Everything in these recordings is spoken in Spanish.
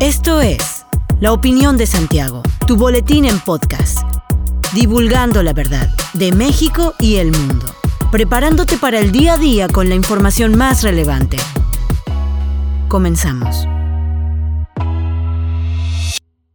Esto es La Opinión de Santiago, tu boletín en podcast, divulgando la verdad de México y el mundo, preparándote para el día a día con la información más relevante. Comenzamos.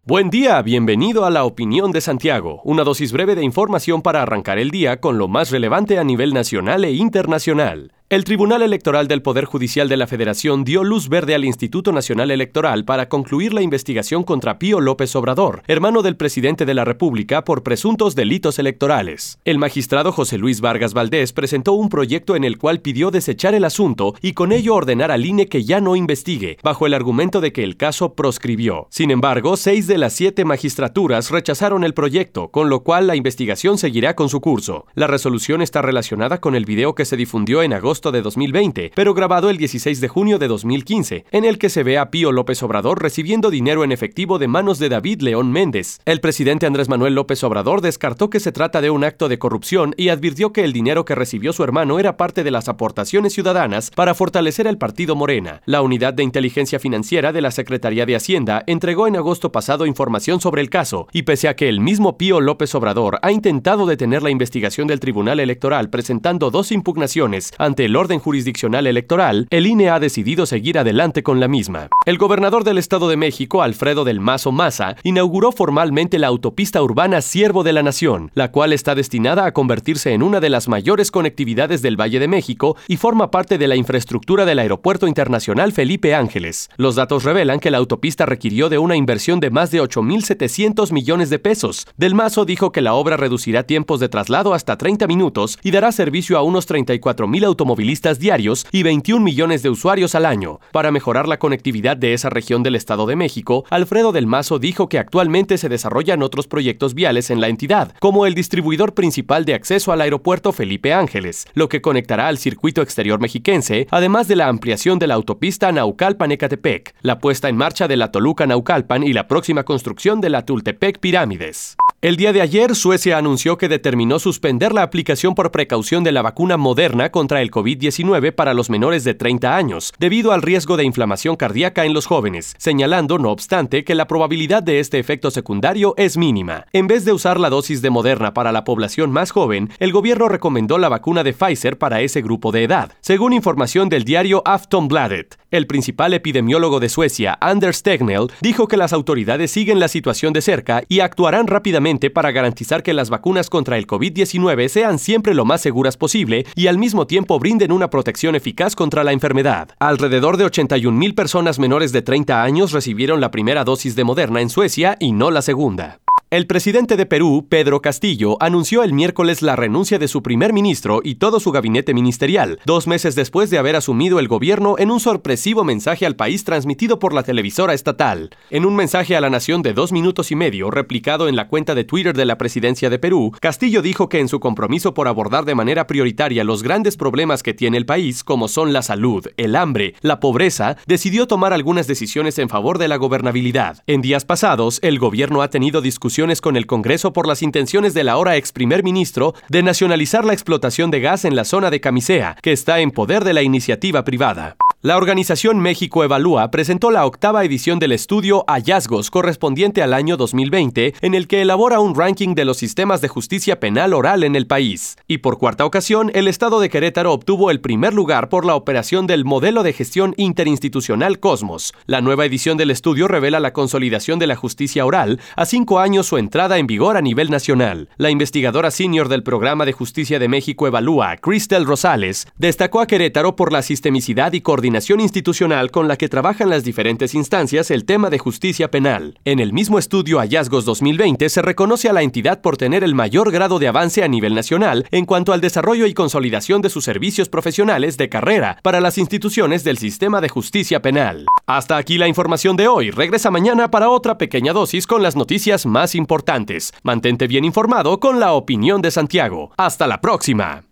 Buen día, bienvenido a la opinión de Santiago, una dosis breve de información para arrancar el día con lo más relevante a nivel nacional e internacional. El Tribunal Electoral del Poder Judicial de la Federación dio luz verde al Instituto Nacional Electoral para concluir la investigación contra Pío López Obrador, hermano del presidente de la República, por presuntos delitos electorales. El magistrado José Luis Vargas Valdés presentó un proyecto en el cual pidió desechar el asunto y con ello ordenar al INE que ya no investigue, bajo el argumento de que el caso proscribió. Sin embargo, seis de las siete magistraturas rechazaron el proyecto, con lo cual la investigación seguirá con su curso. La resolución está relacionada con el video que se difundió en agosto de 2020, pero grabado el 16 de junio de 2015, en el que se ve a Pío López Obrador recibiendo dinero en efectivo de manos de David León Méndez. El presidente Andrés Manuel López Obrador descartó que se trata de un acto de corrupción y advirtió que el dinero que recibió su hermano era parte de las aportaciones ciudadanas para fortalecer el partido Morena. La unidad de inteligencia financiera de la Secretaría de Hacienda entregó en agosto pasado información sobre el caso, y pese a que el mismo Pío López Obrador ha intentado detener la investigación del Tribunal Electoral presentando dos impugnaciones ante el orden jurisdiccional electoral, el INE ha decidido seguir adelante con la misma. El gobernador del Estado de México, Alfredo del Mazo Maza, inauguró formalmente la autopista urbana Siervo de la Nación, la cual está destinada a convertirse en una de las mayores conectividades del Valle de México y forma parte de la infraestructura del Aeropuerto Internacional Felipe Ángeles. Los datos revelan que la autopista requirió de una inversión de más de 8.700 millones de pesos. Del Mazo dijo que la obra reducirá tiempos de traslado hasta 30 minutos y dará servicio a unos 34.000 automóviles diarios y 21 millones de usuarios al año. Para mejorar la conectividad de esa región del Estado de México, Alfredo del Mazo dijo que actualmente se desarrollan otros proyectos viales en la entidad, como el distribuidor principal de acceso al aeropuerto Felipe Ángeles, lo que conectará al circuito exterior mexiquense, además de la ampliación de la autopista Naucalpan-Ecatepec, la puesta en marcha de la Toluca-Naucalpan y la próxima construcción de la Tultepec Pirámides. El día de ayer, Suecia anunció que determinó suspender la aplicación por precaución de la vacuna moderna contra el COVID-19 para los menores de 30 años, debido al riesgo de inflamación cardíaca en los jóvenes, señalando, no obstante, que la probabilidad de este efecto secundario es mínima. En vez de usar la dosis de Moderna para la población más joven, el gobierno recomendó la vacuna de Pfizer para ese grupo de edad, según información del diario Aftonbladet. El principal epidemiólogo de Suecia, Anders Tegnell, dijo que las autoridades siguen la situación de cerca y actuarán rápidamente para garantizar que las vacunas contra el COVID-19 sean siempre lo más seguras posible y al mismo tiempo brinden una protección eficaz contra la enfermedad. Alrededor de 81 mil personas menores de 30 años recibieron la primera dosis de Moderna en Suecia y no la segunda. El presidente de Perú, Pedro Castillo, anunció el miércoles la renuncia de su primer ministro y todo su gabinete ministerial, dos meses después de haber asumido el gobierno en un sorpresivo mensaje al país transmitido por la televisora estatal. En un mensaje a la nación de dos minutos y medio, replicado en la cuenta de Twitter de la presidencia de Perú, Castillo dijo que en su compromiso por abordar de manera prioritaria los grandes problemas que tiene el país, como son la salud, el hambre, la pobreza, decidió tomar algunas decisiones en favor de la gobernabilidad. En días pasados, el gobierno ha tenido discusiones con el Congreso por las intenciones del ahora ex primer ministro de nacionalizar la explotación de gas en la zona de Camisea, que está en poder de la iniciativa privada. La organización México Evalúa presentó la octava edición del estudio Hallazgos correspondiente al año 2020, en el que elabora un ranking de los sistemas de justicia penal oral en el país. Y por cuarta ocasión, el Estado de Querétaro obtuvo el primer lugar por la operación del modelo de gestión interinstitucional Cosmos. La nueva edición del estudio revela la consolidación de la justicia oral a cinco años su entrada en vigor a nivel nacional. La investigadora senior del Programa de Justicia de México Evalúa, Cristel Rosales, destacó a Querétaro por la sistemicidad y coordinación institucional con la que trabajan las diferentes instancias el tema de justicia penal. En el mismo estudio Hallazgos 2020 se reconoce a la entidad por tener el mayor grado de avance a nivel nacional en cuanto al desarrollo y consolidación de sus servicios profesionales de carrera para las instituciones del sistema de justicia penal. Hasta aquí la información de hoy. Regresa mañana para otra pequeña dosis con las noticias más importantes. Mantente bien informado con la opinión de Santiago. Hasta la próxima.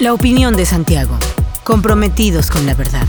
La opinión de Santiago comprometidos con la verdad.